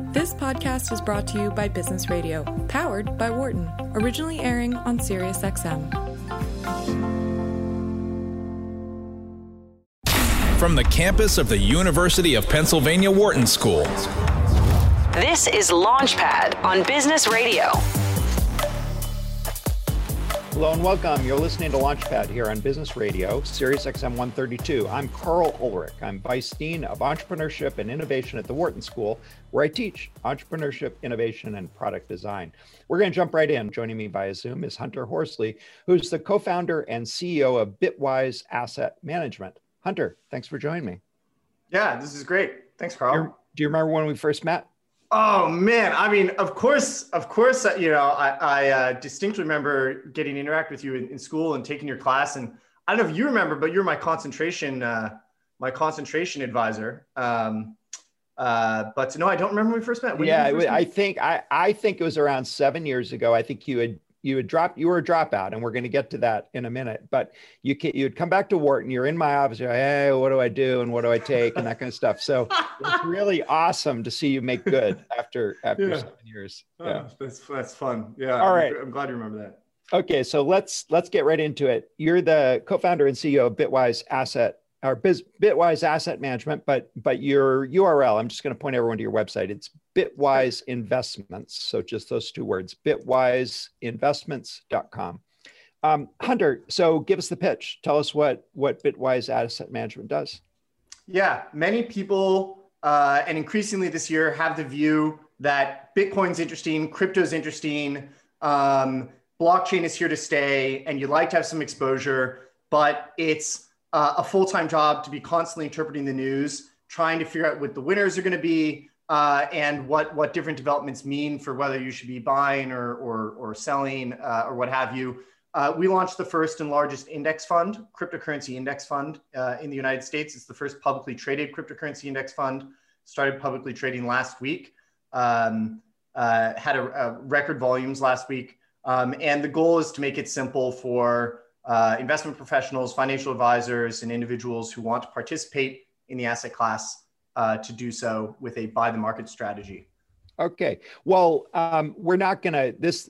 This podcast is brought to you by Business Radio, powered by Wharton, originally airing on SiriusXM. From the campus of the University of Pennsylvania Wharton School. This is Launchpad on Business Radio. Hello and welcome. You're listening to Launchpad here on Business Radio, Sirius XM 132. I'm Karl Ulrich. I'm Vice Dean of Entrepreneurship and Innovation at the Wharton School, where I teach entrepreneurship, innovation, and product design. We're going to jump right in. Joining me via Zoom is Hunter Horsley, who's the co founder and CEO of Bitwise Asset Management. Hunter, thanks for joining me. Yeah, this is great. Thanks, Karl. You're, do you remember when we first met? Oh man, I mean, of course, of course, uh, you know, I, I uh, distinctly remember getting to interact with you in, in, school and taking your class. And I don't know if you remember, but you're my concentration, uh, my concentration advisor. Um, uh, but no, I don't remember when we first met. When yeah, first I think I, I think it was around seven years ago. I think you had you would drop you were a dropout and we're going to get to that in a minute but you can you'd come back to wharton you're in my office you're like, hey what do i do and what do i take and that kind of stuff. So it's really awesome to see you make good after after yeah. seven years. Oh, yeah. oh, that's that's fun. Yeah all right. I'm, I'm glad you remember that. Okay so let's let's get right into it. You're the co-founder and ceo of bitwise asset or Biz, Bitwise Asset Management, but but your URL, I'm just going to point everyone to your website. It's Bitwise Investments. So just those two words, bitwiseinvestments.com. Um, Hunter, so give us the pitch. Tell us what what Bitwise Asset Management does. Yeah, many people, uh, and increasingly this year, have the view that Bitcoin's interesting, crypto's interesting, um, blockchain is here to stay, and you'd like to have some exposure, but it's uh, a full time job to be constantly interpreting the news, trying to figure out what the winners are going to be, uh, and what what different developments mean for whether you should be buying or or, or selling uh, or what have you. Uh, we launched the first and largest index fund, cryptocurrency index fund uh, in the United States. It's the first publicly traded cryptocurrency index fund. Started publicly trading last week. Um, uh, had a, a record volumes last week, um, and the goal is to make it simple for uh, investment professionals, financial advisors, and individuals who want to participate in the asset class uh, to do so with a buy the market strategy. Okay. Well, um, we're not going to, this,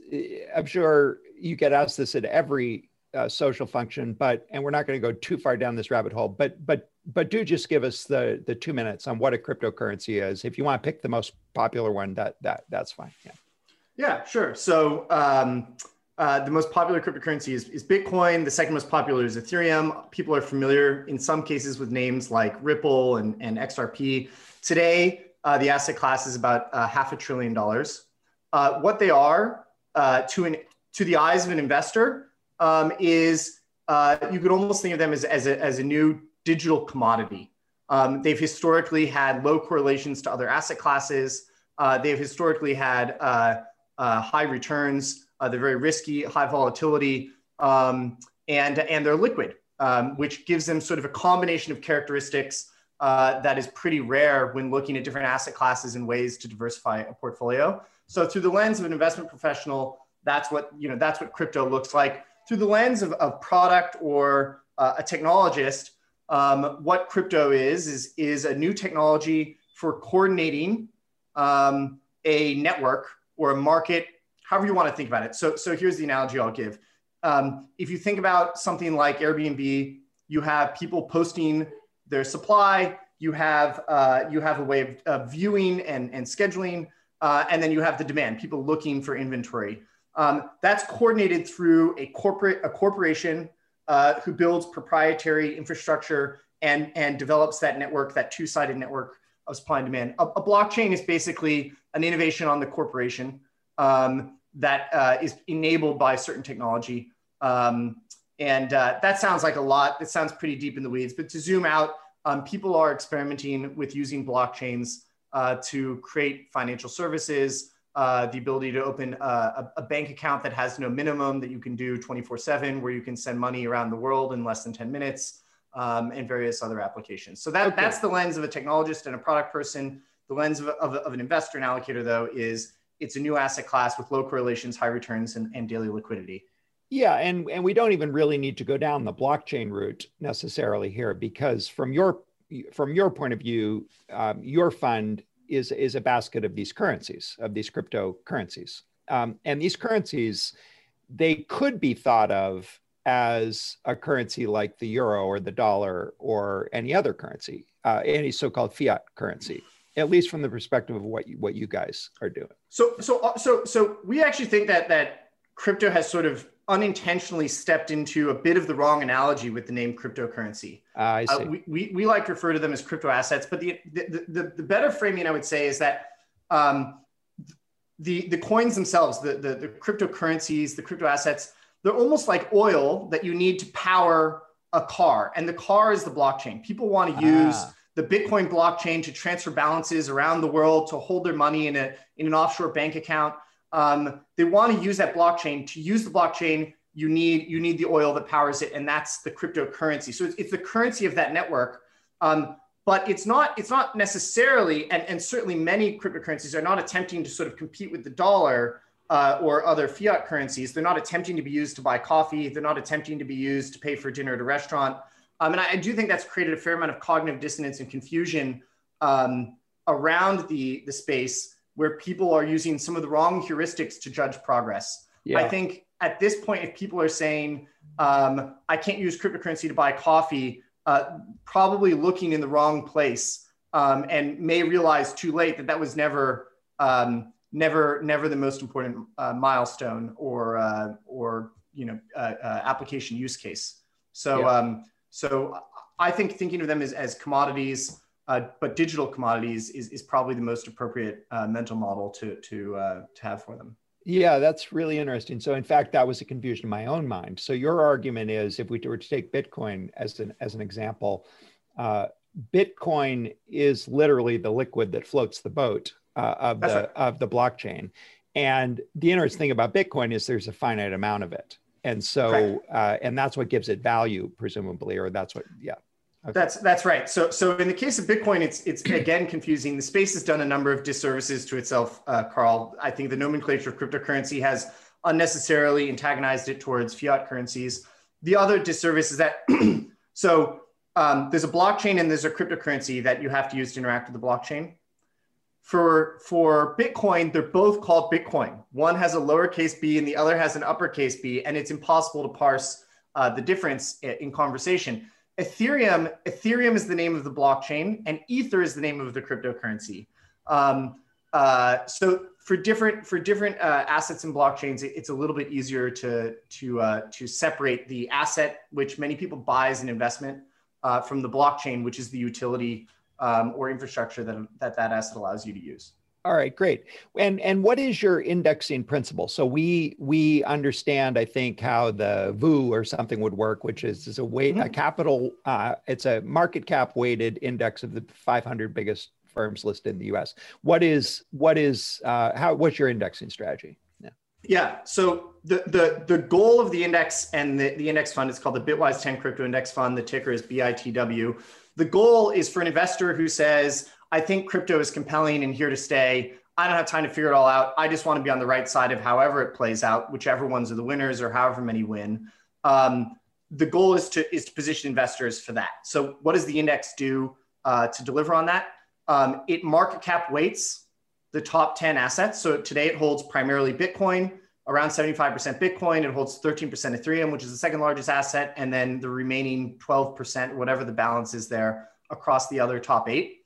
I'm sure you get asked this at every uh, social function, but, and we're not going to go too far down this rabbit hole, but, but, but do just give us the, the two minutes on what a cryptocurrency is. If you want to pick the most popular one, that, that, that's fine. Yeah. Yeah, sure. So, um, uh, the most popular cryptocurrency is, is Bitcoin. The second most popular is Ethereum. People are familiar in some cases with names like Ripple and, and XRP. Today, uh, the asset class is about uh, half a trillion dollars. Uh, what they are uh, to, an, to the eyes of an investor um, is you could almost think of them as, as, a, as a new digital commodity. Um, they've historically had low correlations to other asset classes. they've historically had high returns. Uh, they're very risky, high volatility, um, and, and they're liquid, um, which gives them sort of a combination of characteristics uh, that is pretty rare when looking at different asset classes and ways to diversify a portfolio. So through the lens of an investment professional, that's what, you know, that's what crypto looks like. Through the lens of, of product or uh, a technologist, um, what crypto is, is, is a new technology for coordinating um, a network or a market however you want to think about it. So, so here's the analogy I'll give. Um, if you think about something like Airbnb, you have people posting their supply, you have, uh, you have a way of uh, viewing and, and scheduling, uh, and then you have the demand, people looking for inventory. Um, that's coordinated through a corporate, a corporation uh, who builds proprietary infrastructure and, and develops that network, that two-sided network of supply and demand. A, a blockchain is basically an innovation on the corporation. Um, that uh, is enabled by certain technology. Um, and uh, that sounds like a lot. It sounds pretty deep in the weeds. But to zoom out, um, people are experimenting with using blockchains uh, to create financial services, uh, the ability to open a, a, bank account that has no minimum that you can do 24 7, where you can send money around the world in less than 10 minutes, um, and various other applications. So that, okay. that's the lens of a technologist and a product person. The lens of, of, of an investor and allocator, though, is it's a new asset class with low correlations, high returns, and, and daily liquidity. Yeah, and and we don't even really need to go down the blockchain route necessarily here because from your from your point of view, um, your fund is is a basket of these currencies of these cryptocurrencies, um, and these currencies they could be thought of as a currency like the euro or the dollar or any other currency, uh, any so-called fiat currency, at least from the perspective of what you, what you guys are doing. So, so, uh, so, so we actually think that that crypto has sort of unintentionally stepped into a bit of the wrong analogy with the name cryptocurrency. Uh, I see. Uh, we, we, we like to refer to them as crypto assets, but the, the, the, the better framing I would say is that um, the, the coins themselves, the, the, the cryptocurrencies, the crypto assets, they're almost like oil that you need to power a car. And the car is the blockchain. People want to use ah. The Bitcoin blockchain to transfer balances around the world, to hold their money in, a, in an offshore bank account. Um, they want to use that blockchain. To use the blockchain, you need, you need the oil that powers it, and that's the cryptocurrency. So it's, it's the currency of that network. Um, but it's not it's not necessarily and, and certainly many cryptocurrencies are not attempting to sort of compete with the dollar uh, or other fiat currencies. They're not attempting to be used to buy coffee. They're not attempting to be used to pay for dinner at a restaurant. Um, and I, I, do think that's created a fair amount of cognitive dissonance and confusion um, around the, the space where people are using some of the wrong heuristics to judge progress. Yeah. I think at this point, if people are saying, um, I can't use cryptocurrency to buy coffee, uh, probably looking in the wrong place um, and may realize too late that that was never um, never never the most important uh, milestone or uh, or you know uh, uh application use case. So yeah. um, so I think thinking of them as, as commodities, uh, but digital commodities is, is probably the most appropriate uh, mental model to to to have for them. Yeah, that's really interesting. So, in fact, that was a confusion in my own mind. So, your argument is, if we were to take Bitcoin as an as an example, Bitcoin is literally the liquid that floats the boat uh, of That's the right. of the blockchain. And the interesting thing about Bitcoin is there's a finite amount of it, and so uh, and that's what gives it value, presumably, or that's what yeah. Okay. That's that's right. So so in the case of Bitcoin, it's it's again confusing. The space has done a number of disservices to itself, uh, Karl. I think the nomenclature of cryptocurrency has unnecessarily antagonized it towards fiat currencies. The other disservice is that so um, there's a blockchain and there's a cryptocurrency that you have to use to interact with the blockchain for for Bitcoin, they're both called Bitcoin. One has a lowercase b and the other has an uppercase b, and it's impossible to parse uh, the difference in conversation. Ethereum, Ethereum is the name of the blockchain, and Ether is the name of the cryptocurrency. Um, uh, so for different for different uh, assets and blockchains, it, it's a little bit easier to to uh, to separate the asset, which many people buy as an investment, uh, from the blockchain, which is the utility um, or infrastructure that, that that asset allows you to use. All right, great. And and what is your indexing principle? So we we understand, I think, how the VOO or something would work, which is, is a weight mm-hmm. a capital. Uh, it's a market cap weighted index of the 500 biggest firms listed in the U.S. What is what is uh, how what's your indexing strategy? Yeah. Yeah. So the the the goal of the index and the, the index fund is called the Bitwise 10 Crypto Index Fund. The ticker is BITW. The goal is for an investor who says, I think crypto is compelling and here to stay. I don't have time to figure it all out. I just want to be on the right side of however it plays out, whichever ones are the winners or however many win. Um, the goal is to is to position investors for that. So, what does the index do uh, to deliver on that? Um, it market cap weights the top 10 assets. So today it holds primarily Bitcoin, around 75% Bitcoin. It holds 13% Ethereum, which is the second largest asset, and then the remaining 12%, whatever the balance is there, across the other top eight.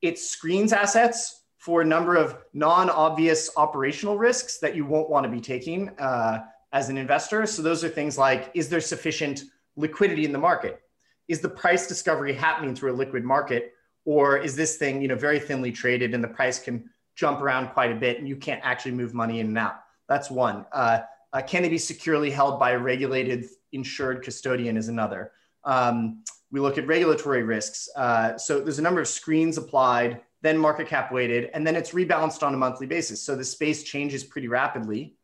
It screens assets for a number of non obvious operational risks that you won't want to be taking uh, as an investor. So, those are things like is there sufficient liquidity in the market? Is the price discovery happening through a liquid market? Or is this thing you know, very thinly traded and the price can jump around quite a bit and you can't actually move money in and out? That's one. Uh, uh, can they be securely held by a regulated insured custodian is another. Um, we look at regulatory risks. Uh, so there's a number of screens applied, then market cap weighted, and then it's rebalanced on a monthly basis. So the space changes pretty rapidly.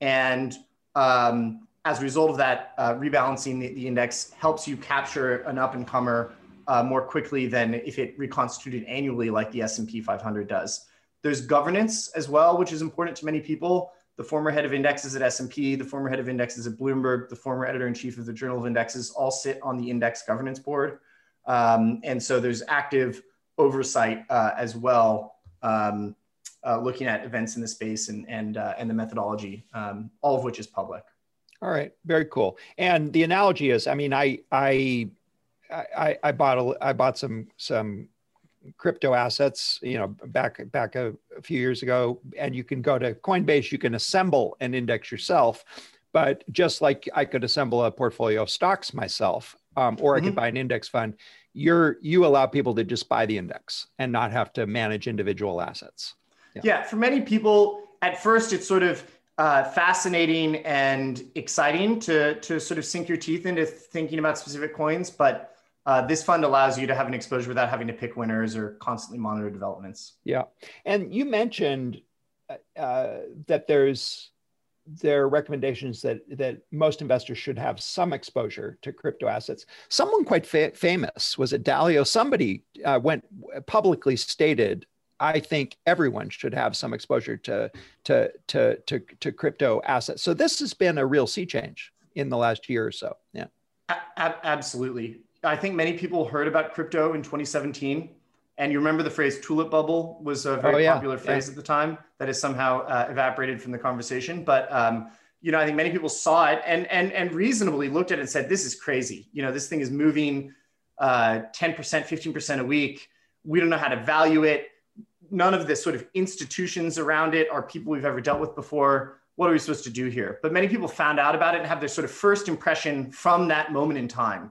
And um, as a result of that, uh, rebalancing the, the, index helps you capture an up and comer uh, more quickly than if it reconstituted annually like the S&P 500 does. There's governance as well, which is important to many people the former head of indexes at S&P, the former head of indexes at Bloomberg, the former editor-in-chief of the Journal of Indexes all sit on the index governance board. Um, and so there's active oversight uh, as well um, uh, looking at events in the space and and uh, and the methodology, um, all of which is public. All right, very cool. And the analogy is, I mean, I I I, I bought a, I bought some some crypto assets, you know, back back a, a, few years ago, and you can go to Coinbase, you can assemble an index yourself, but just like I could assemble a portfolio of stocks myself, um, or I mm-hmm. could buy an index fund. You're you allow people to just buy the index and not have to manage individual assets. Yeah, yeah for many people, at first it's sort of uh, fascinating and exciting to to sort of sink your teeth into thinking about specific coins, but uh, this fund allows you to have an exposure without having to pick winners or constantly monitor developments. Yeah, and you mentioned uh, that there's there are recommendations that that most investors should have some exposure to crypto assets. Someone quite fa- famous was it Dalio? Somebody uh, went publicly stated. I think everyone should have some exposure to, to to to to crypto assets. So this has been a real sea change in the last year or so. Yeah, a- absolutely. I think many people heard about crypto in 2017. And you remember the phrase tulip bubble was a very oh, yeah. popular phrase yeah. at the time that has somehow uh, evaporated from the conversation. But um, you know, I think many people saw it and and and reasonably looked at it and said, "This is crazy." You know, this thing is moving uh, 10%, 15% a week. We don't know how to value it. None of the sort of institutions around it are people we've ever dealt with before. What are we supposed to do here? But many people found out about it and have their sort of first impression from that moment in time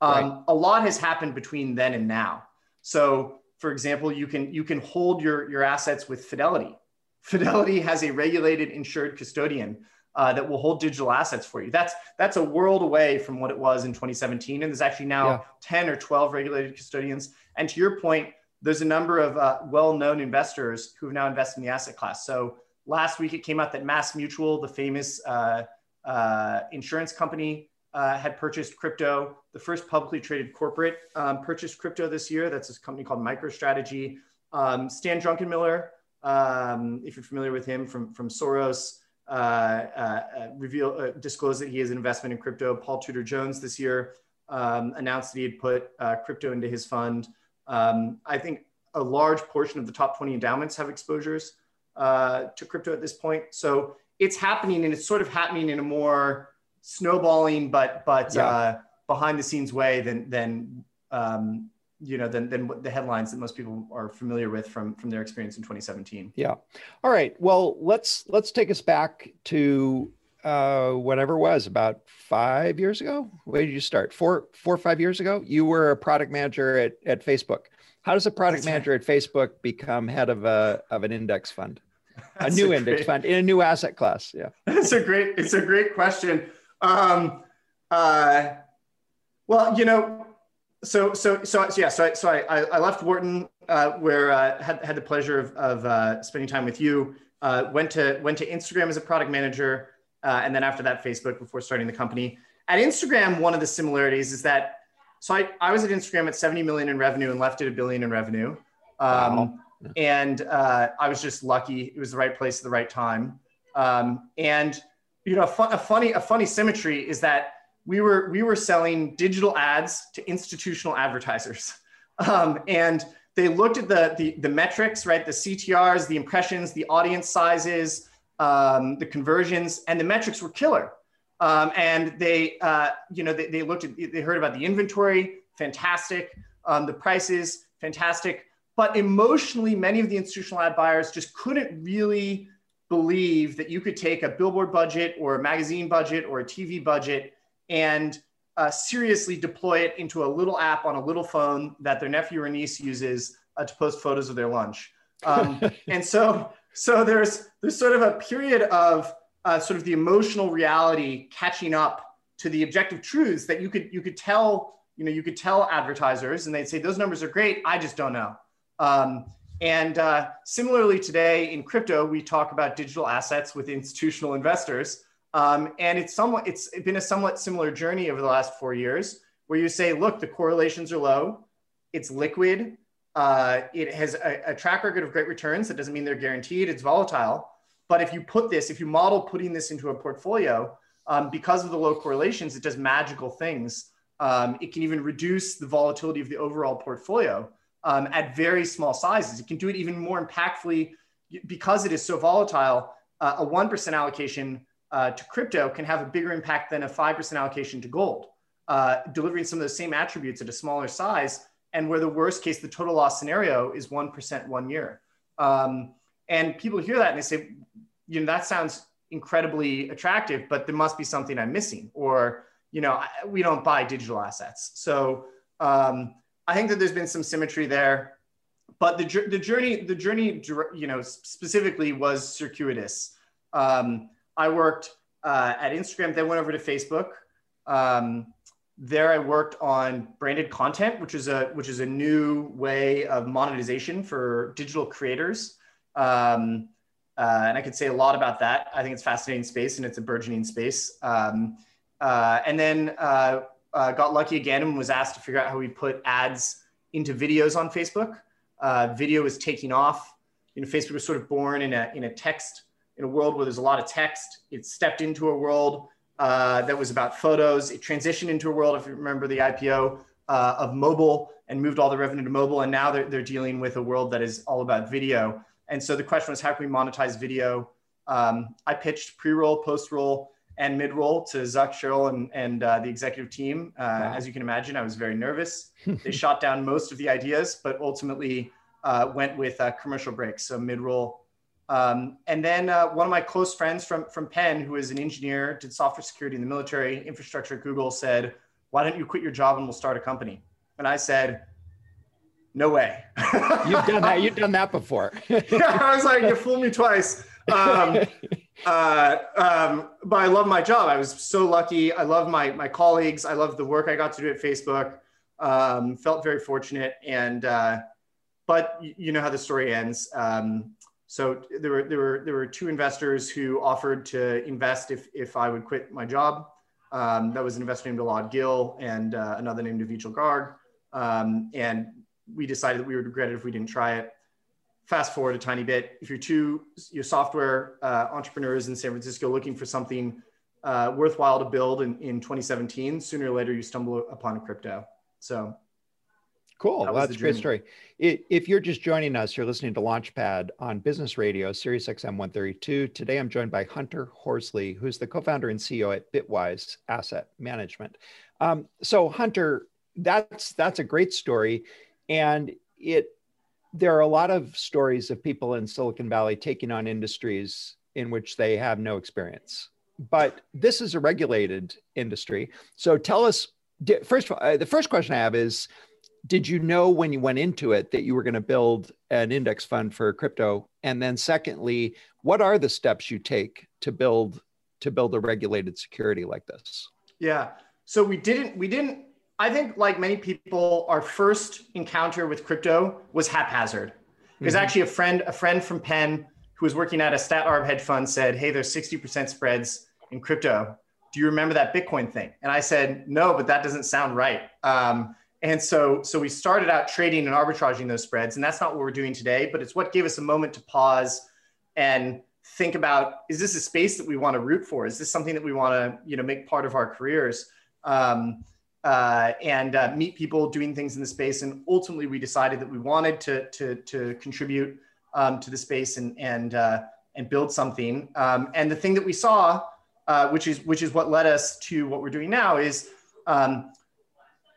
um, right. A lot has happened between then and now. So, for example, you can you can hold your your assets with Fidelity. Fidelity has a regulated insured custodian uh, that will hold digital assets for you. That's that's a world away from what it was in 2017, and there's actually now yeah. 10 or 12 regulated custodians. And to your point, there's a number of uh, well-known investors who have now invested in the asset class. So last week it came out that Mass Mutual, the famous uh, uh insurance company, uh, had purchased crypto. The first publicly traded corporate um, purchased crypto this year. That's a company called MicroStrategy. Um, Stan Druckenmiller, um, if you're familiar with him from, from Soros, uh, uh, uh reveal, uh, disclosed that he has an investment in crypto. Paul Tudor Jones this year um, announced that he had put crypto into his fund. Um, I think a large portion of the top 20 endowments have exposures to crypto at this point. So it's happening and it's sort of happening in a more snowballing, but but yeah. uh, behind the scenes way than than um, you know than than the headlines that most people are familiar with from from their experience in 2017. Yeah. All right. Well, let's let's take us back to uh, whatever it was about five years ago. Where did you start? Four four or five years ago. You were a product manager at at Facebook. How does a product That's manager right. at Facebook become head of a of an index fund? a new a index great, fund in a new asset class. Yeah. It's a great it's a great question. Um, uh, well, you know, so so so, yeah. So I, so I, I left Wharton, uh, where uh, had had the pleasure of, of uh, spending time with you. Uh, went to went to Instagram as a product manager, uh, and then after that, Facebook before starting the company. At Instagram, one of the similarities is that so I, I was at Instagram at 70 million in revenue and left at a billion in revenue. Um, wow. And uh, I was just lucky. It was the right place at the right time. Um, and you know, a, a funny a funny symmetry is that we were we were selling digital ads to institutional advertisers, um, and they looked at the, the the metrics, right, the CTRs, the impressions, the audience sizes, um, the conversions, and the metrics were killer. Um, and they, uh, you know, they, they looked at, they heard about the inventory, fantastic, um, the prices, fantastic. But emotionally, many of the institutional ad buyers just couldn't really believe that you could take a billboard budget or a magazine budget or a TV budget and uh, seriously deploy it into a little app on a little phone that their nephew or niece uses uh, to post photos of their lunch. Um, and so, so there's there's sort of a period of uh, sort of the emotional reality catching up to the objective truths that you could you could tell you know you could tell advertisers and they'd say those numbers are great. I just don't know. Um, and uh, similarly, today in crypto, we talk about digital assets with institutional investors. Um, and it's somewhat it's been a somewhat similar journey over the last four years, where you say, look, the correlations are low, it's liquid, uh, it has a, a track record of great returns. That doesn't mean they're guaranteed. It's volatile. But if you put this, if you model putting this into a portfolio, um, because of the low correlations, it does magical things. Um, it can even reduce the volatility of the overall portfolio. Um, at very small sizes. It can do it even more impactfully because it is so volatile. Uh, a 1% allocation uh, to crypto can have a bigger impact than a 5% allocation to gold, uh, delivering some of the same attributes at a smaller size. And where the worst case, the total loss scenario is 1% one year. Um, and people hear that and they say, you know, that sounds incredibly attractive, but there must be something I'm missing, or, you know, we don't buy digital assets. So um, I think that there's been some symmetry there. But the, the journey, the journey, you know, specifically was circuitous. Um, I worked uh, at Instagram, then went over to Facebook. Um, there, I worked on branded content, which is a which is a new way of monetization for digital creators. Um, uh, and I could say a lot about that. I think it's fascinating space and it's a burgeoning space. Um, uh, and then uh, uh got lucky again and was asked to figure out how we put ads into videos on Facebook. Uh, video was taking off. You know, Facebook was sort of born in a in a text in a world where there's a lot of text. It stepped into a world uh, that was about photos. It transitioned into a world, if you remember the IPO, uh, of mobile and moved all the revenue to mobile. And now they're, they're dealing with a world that is all about video. And so the question was, how can we monetize video? Um, I pitched pre-roll, post-roll, and mid-roll to Zuck, Sheryl, and, and uh, the executive team. Uh, wow. As you can imagine, I was very nervous. they shot down most of the ideas, but ultimately uh, went with commercial breaks. So mid-roll, um, and then uh, one of my close friends from, from Penn, who is an engineer, did software security in the military, infrastructure at Google, said, Why don't you quit your job and we'll start a company? And I said, No way. You've done that. You've done that before. yeah, I was like, You fooled me twice. Um, uh, um, but I love my job. I was so lucky. I love my, my colleagues. I love the work I got to do at Facebook. Um, felt very fortunate. And, uh, but you know how the story ends. Um, so there were there were there were two investors who offered to invest if if I would quit my job. Um, that was an investor named Elad Gil and uh, another named Avichal Garg. Um, and we decided that we would regret it if we didn't try it. Fast forward a tiny bit. If you're two your software uh, entrepreneurs in San Francisco looking for something uh, worthwhile to build in, in 2017, sooner or later you stumble upon crypto. So Cool. That well, that's a great story. If you're just joining us, you're listening to Launchpad on Business Radio, Sirius XM 132. Today, I'm joined by Hunter Horsley, who's the co-founder and CEO at Bitwise Asset Management. Um, so, Hunter, that's that's a great story, and it there are a lot of stories of people in Silicon Valley taking on industries in which they have no experience. But this is a regulated industry. So, tell us first. Uh, the first question I have is did you know when you went into it that you were going to build an index fund for crypto and then secondly what are the steps you take to build to build a regulated security like this yeah so we didn't we didn't i think like many people our first encounter with crypto was haphazard because mm-hmm. actually a friend a friend from penn who was working at a stat arb hedge fund said hey there's 60% spreads in crypto do you remember that bitcoin thing and i said no but that doesn't sound right um, and so, so we started out trading and arbitraging those spreads, and that's not what we're doing today. But it's what gave us a moment to pause and think about: Is this a space that we want to root for? Is this something that we want to, you know, make part of our careers? Um, uh, and uh, meet people doing things in the space. And ultimately, we decided that we wanted to to, to contribute um, to the space and and uh, and build something. Um, and the thing that we saw, uh, which is which is what led us to what we're doing now, is um,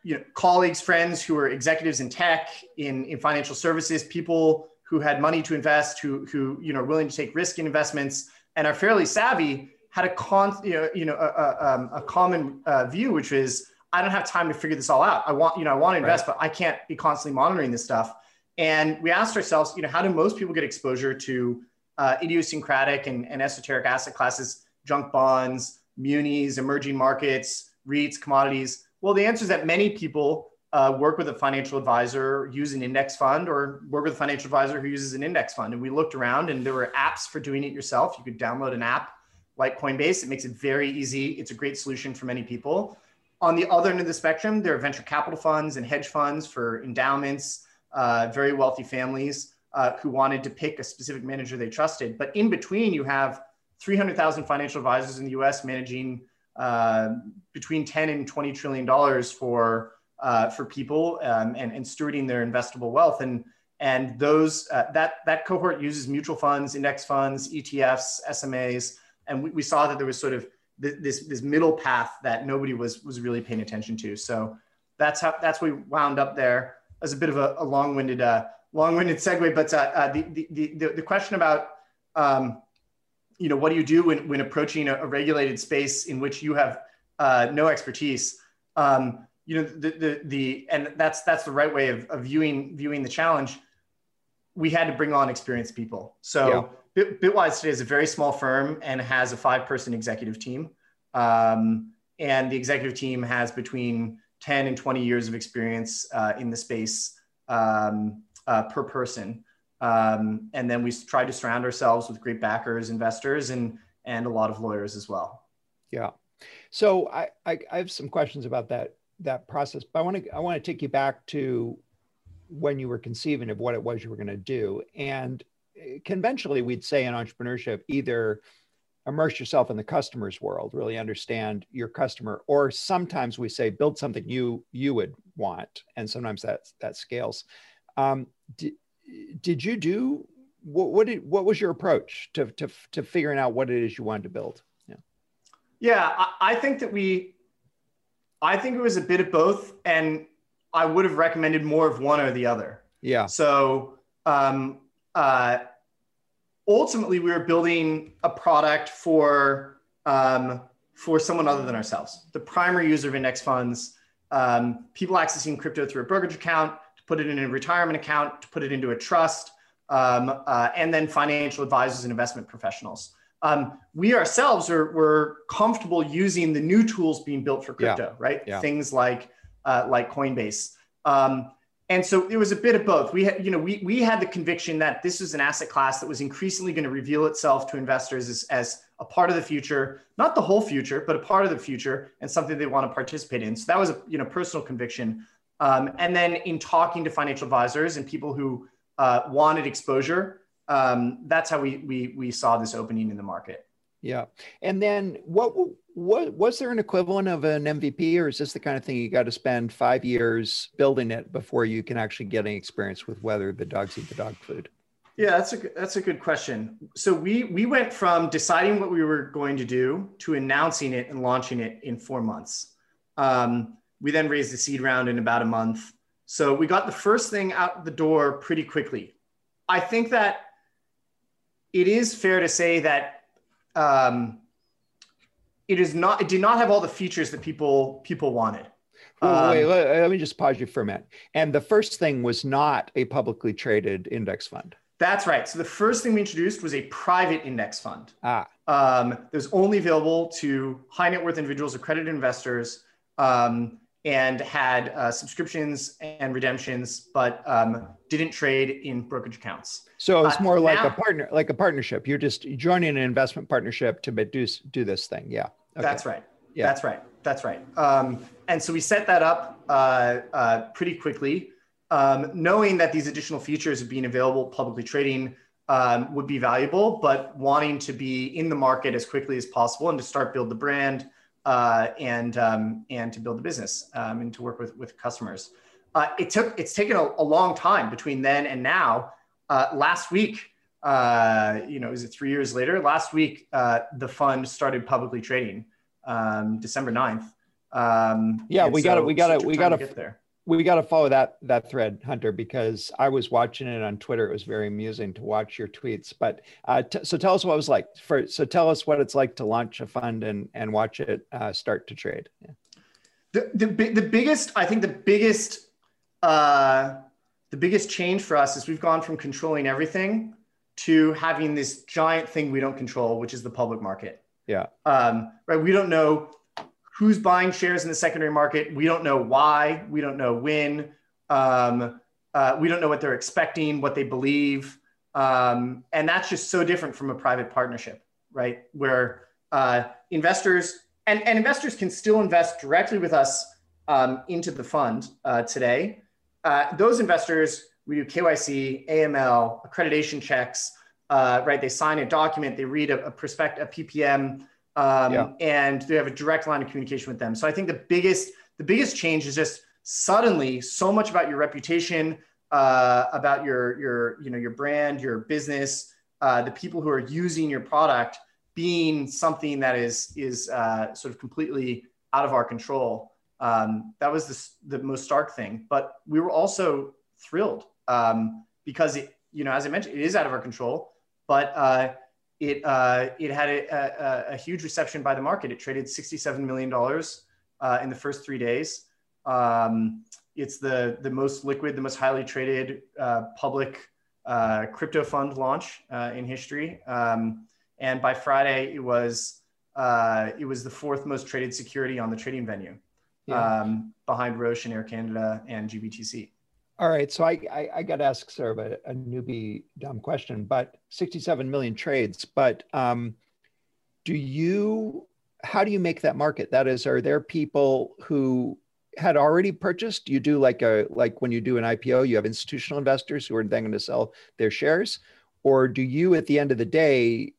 you know, colleagues, friends who are executives in tech, in, in financial services, people who had money to invest, who, who you know, are willing to take risk in investments and are fairly savvy, had a con, you know, you know, a, a, um, a common uh, view, which is, I don't have time to figure this all out. I want, you know, I want to invest, right. but I can't be constantly monitoring this stuff. And we asked ourselves, you know, how do most people get exposure to uh, idiosyncratic and, and esoteric asset classes, junk bonds, munis, emerging markets, REITs, commodities? Well, the answer is that many people uh, work with a financial advisor, use an index fund, or work with a financial advisor who uses an index fund. And we looked around and there were apps for doing it yourself. You could download an app like Coinbase. It makes it very easy. It's a great solution for many people. On the other end of the spectrum, there are venture capital funds and hedge funds for endowments, uh, very wealthy families uh, who wanted to pick a specific manager they trusted. But in between, you have 300,000 financial advisors in the US managing uh, between 10 and 20 trillion dollars for uh, for people um, and, and stewarding their investable wealth. And, and those, uh, that, that cohort uses mutual funds, index funds, ETFs, SMAs. And we, we saw that there was sort of this, this middle path that nobody was, was really paying attention to. So that's how, that's we wound up there as a bit of a, a long-winded, uh, long-winded segue. But uh, uh, the, the, the, the question about, um, you know, what do you do when, when approaching a, a regulated space in which you have uh, no expertise? Um, you know, the, the, the, and that's, that's the right way of, of viewing, viewing the challenge. We had to bring on experienced people. So yeah. Bit, Bitwise today is a very small firm and has a five person executive team. Um, and the executive team has between 10 and 20 years of experience uh, in the space um, uh, per person. Um, and then we try to surround ourselves with great backers, investors, and and a lot of lawyers as well. Yeah. So I, I, I have some questions about that that process, but I want to I want to take you back to when you were conceiving of what it was you were going to do. And conventionally, we'd say in entrepreneurship, either immerse yourself in the customer's world, really understand your customer, or sometimes we say build something you you would want, and sometimes that that scales. Um, did you do what, what did what was your approach to, to to figuring out what it is you wanted to build? Yeah. Yeah I, I think that we i think it was a bit of both and i would have recommended more of one or the other. Yeah. So um uh ultimately we were building a product for um for someone other than ourselves the primary user of index funds um, people accessing crypto through a brokerage account to put it in a retirement account, to put it into a trust, um, uh, and then financial advisors and investment professionals. Um, we ourselves are we're comfortable using the new tools being built for crypto, yeah. right? Yeah. Things like uh, like Coinbase. Um, and so it was a bit of both. We had, you know, we, we had the conviction that this was an asset class that was increasingly going to reveal itself to investors as, as a part of the future, not the whole future, but a part of the future and something they want to participate in. So that was a you know personal conviction. Um, and then in talking to financial advisors and people who uh, wanted exposure, um, that's how we, we, we saw this opening in the market. Yeah. And then what, what was there an equivalent of an MVP or is this the kind of thing you got to spend five years building it before you can actually get any experience with whether the dogs eat the dog food? Yeah, that's a that's a good question. So we we went from deciding what we were going to do to announcing it and launching it in four months. Um, we then raised the seed round in about a month. So we got the first thing out the door pretty quickly. I think that it is fair to say that um, it is not. It did not have all the features that people people wanted. um, wait, let, let me just pause you for a minute. And the first thing was not a publicly traded index fund. That's right. So the first thing we introduced was a private index fund. Ah. Um, that was only available to high net worth individuals, accredited investors. Um, and had uh, subscriptions and redemptions, but um, didn't trade in brokerage accounts. So it's uh, more uh, like now, a partner, like a partnership. You're just joining an investment partnership to do do this thing. Yeah, okay. that's right. Yeah, that's right. That's right. Um, and so we set that up uh, uh, pretty quickly, um, knowing that these additional features of being available publicly trading um, would be valuable, but wanting to be in the market as quickly as possible and to start build the brand uh, and um, and to build the business um, and to work with with customers. Uh, it took it's taken a, a, long time between then and now. Uh, last week, uh, you know, is it three years later? Last week, uh, the fund started publicly trading, um, December 9th. Um, yeah, we got it. We got it. We got to get there we got to follow that that thread, Hunter, because I was watching it on Twitter. It was very amusing to watch your tweets. But uh, t- so tell us what it was like. For so tell us what it's like to launch a fund and and watch it uh, start to trade. Yeah. The, the the biggest, I think, the biggest uh, the biggest change for us is we've gone from controlling everything to having this giant thing we don't control, which is the public market. Yeah. Um, right. We don't know who's buying shares in the secondary market. We don't know why. We don't know when. Um, uh, we don't know what they're expecting, what they believe. Um, and that's just so different from a private partnership, right? Where uh, investors and, and investors can still invest directly with us um, into the fund uh, today. Uh, those investors, we do KYC, AML, accreditation checks, uh, right? They sign a document, they read a, a prospect, a PPM, um, yeah. and they have a direct line of communication with them. So I think the biggest the biggest change is just suddenly so much about your reputation, uh, about your your you know your brand, your business, uh, the people who are using your product being something that is is uh, sort of completely out of our control. Um, that was the, the most stark thing. But we were also thrilled um, because it, you know, as I mentioned, it is out of our control. But uh, it uh, it had a, a, a, huge reception by the market. It traded sixty seven million dollars uh, in the first three days. Um, it's the the most liquid, the most highly traded uh, public uh, crypto fund launch uh, in history. Um, and by Friday, it was uh, it was the fourth most traded security on the trading venue, yeah. um, behind Roche and Air Canada and GBTC. All right, so I I, I got to ask sort of a, a, newbie dumb question, but 67 million trades. But um, do you how do you make that market? That is, are there people who had already purchased you do like a like when you do an ipo you have institutional investors who are then going to sell their shares or do you at the end of the day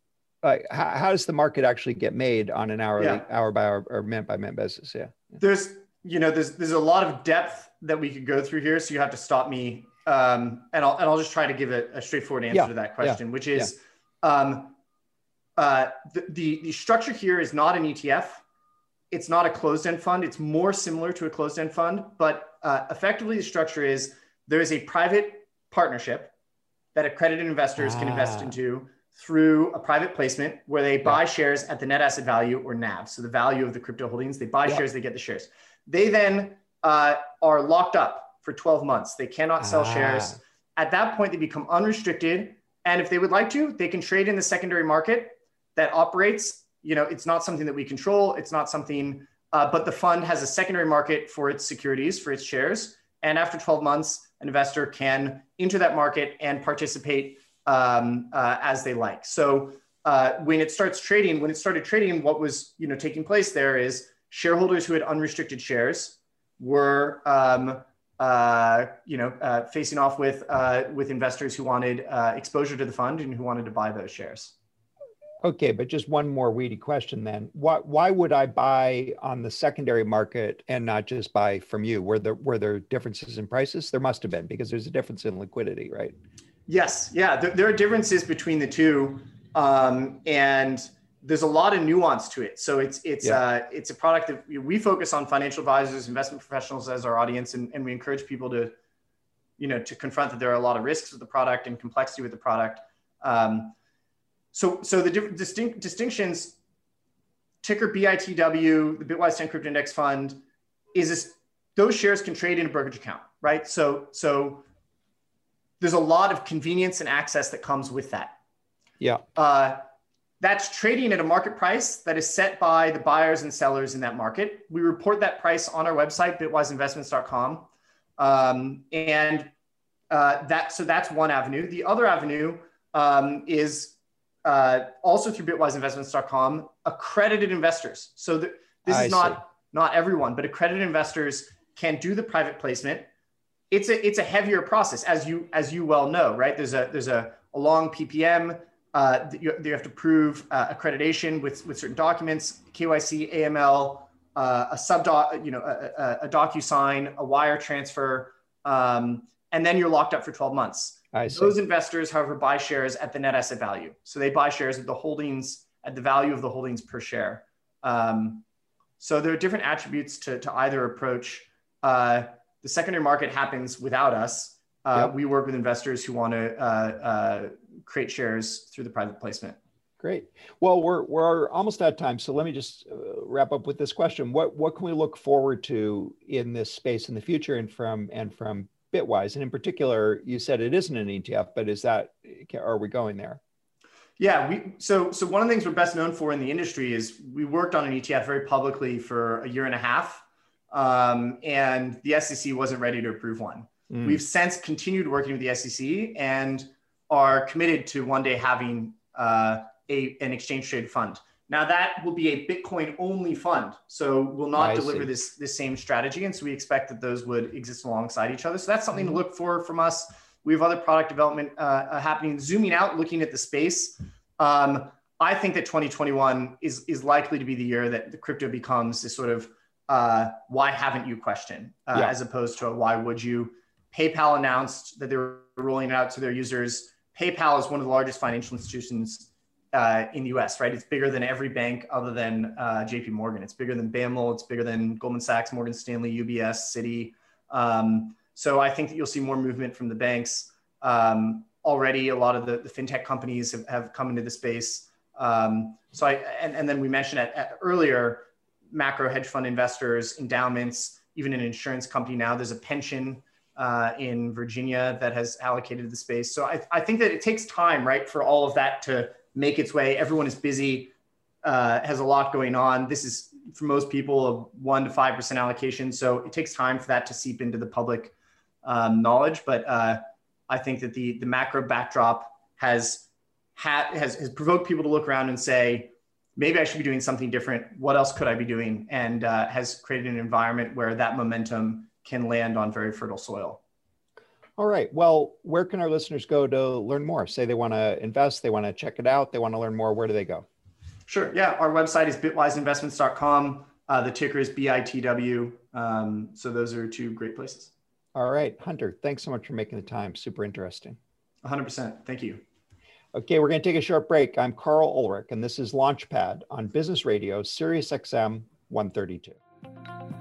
uh, how, how, does the market actually get made on an hourly yeah. hour by hour or minute by minute basis yeah there's you know there's there's a lot of depth that we could go through here so you have to stop me um, and I'll and I'll just try to give a, a straightforward answer yeah. to that question yeah. which is um, uh, the, the the structure here is not an ETF it's not a closed end fund. It's more similar to a closed end fund, but uh, effectively the structure is there is a private partnership that accredited investors ah. can invest ah. into through a private placement where they buy yeah. shares at the net asset value or NAV. So the value of the crypto holdings, they buy yeah. shares, they get the shares. They then uh, are locked up for 12 months. They cannot sell ah. shares. At that point, they become unrestricted. And if they would like to, they can trade in the secondary market that operates you know, it's not something that we control. It's not something, uh, but the fund has a secondary market for its securities, for its shares. And after 12 months, an investor can enter that market and participate um, uh, as they like. So uh, when it starts trading, when it started trading, what was you know taking place there is shareholders who had unrestricted shares were um, uh, you know uh, facing off with uh, with investors who wanted uh, exposure to the fund and who wanted to buy those shares. Okay, but just one more weedy question then. Why why would I buy on the secondary market and not just buy from you? Were there were there differences in prices? There must have been because there's a difference in liquidity, right? Yes, yeah, there, there are differences between the two, um, and there's a lot of nuance to it. So it's it's yeah. uh, it's a product that we focus on financial advisors, investment professionals as our audience, and, and we encourage people to, you know, to confront that there are a lot of risks with the product and complexity with the product. Um, so, so the different distinct distinctions, ticker BITW, the Bitwise 10 Crypto Index Fund, is this, those shares can trade in a brokerage account, right? So, so there's a lot of convenience and access that comes with that. Yeah. Uh, that's trading at a market price that is set by the buyers and sellers in that market. We report that price on our website, bitwiseinvestments.com. Um, and uh, that, so that's one avenue. The other avenue um, is uh, also through bitwiseinvestments.com, accredited investors. So th- this I is not see. not everyone, but accredited investors can do the private placement. It's a it's a heavier process, as you as you well know, right? There's a there's a, a long PPM. Uh, you, you have to prove uh, accreditation with with certain documents, KYC, AML, uh, a sub you know a, a, a DocuSign, a wire transfer, um, and then you're locked up for 12 months. Those investors, however, buy shares at the net asset value. So they buy shares at the holdings, at the value of the holdings per share. Um, so there are different attributes to, to either approach. Uh, the secondary market happens without us. Uh, yep. We work with investors who want to uh, uh, create shares through the private placement. Great. Well, we're, we're almost out of time. So let me just uh, wrap up with this question. What, what can we look forward to in this space in the future and from, and from Bitwise? And in particular, you said it isn't an ETF, but is that, are we going there? Yeah, we so so one of the things we're best known for in the industry is we worked on an ETF very publicly for a year and a half, um, and the SEC wasn't ready to approve one. Mm. We've since continued working with the SEC and are committed to one day having uh, a an exchange traded fund. Now that will be a Bitcoin only fund. So we'll not I deliver see. this, this same strategy. And so we expect that those would exist alongside each other. So that's something mm-hmm. to look for from us. We have other product development uh, uh, happening, zooming out, looking at the space. Um, I think that 2021 is, is likely to be the year that the crypto becomes this sort of uh, why haven't you question, uh, yeah. as opposed to a why would you. PayPal announced that they were rolling it out to their users. PayPal is one of the largest financial institutions uh, in the US, right? It's bigger than every bank other than uh, JP Morgan. It's bigger than BAML. It's bigger than Goldman Sachs, Morgan Stanley, UBS, Citi. Um, so I think that you'll see more movement from the banks. Um, already, a lot of the, the fintech companies have, have, come into the space. Um, so I, and, and then we mentioned at, at earlier, macro hedge fund investors, endowments, even an insurance company now. There's a pension uh, in Virginia that has allocated the space. So I, I, think that it takes time, right, for all of that to make its way. Everyone is busy, uh, has a lot going on. This is for most people a one to five percent allocation, so it takes time for that to seep into the public um, knowledge. But uh, I think that the the macro backdrop has ha- has has provoked people to look around and say, maybe I should be doing something different. What else could I be doing? And uh, has created an environment where that momentum can land on very fertile soil. All right. Well, where can our listeners go to learn more? Say they want to invest, they want to check it out, they want to learn more. Where do they go? Sure. Yeah. Our website is bitwiseinvestments.com. Uh, the ticker is BITW. Um, so those are two great places. All right. Hunter, thanks so much for making the time. Super interesting. 100%. Thank you. Okay, we're going to take a short break. I'm Karl Ulrich, and this is Launchpad on Business Radio, Sirius XM 132.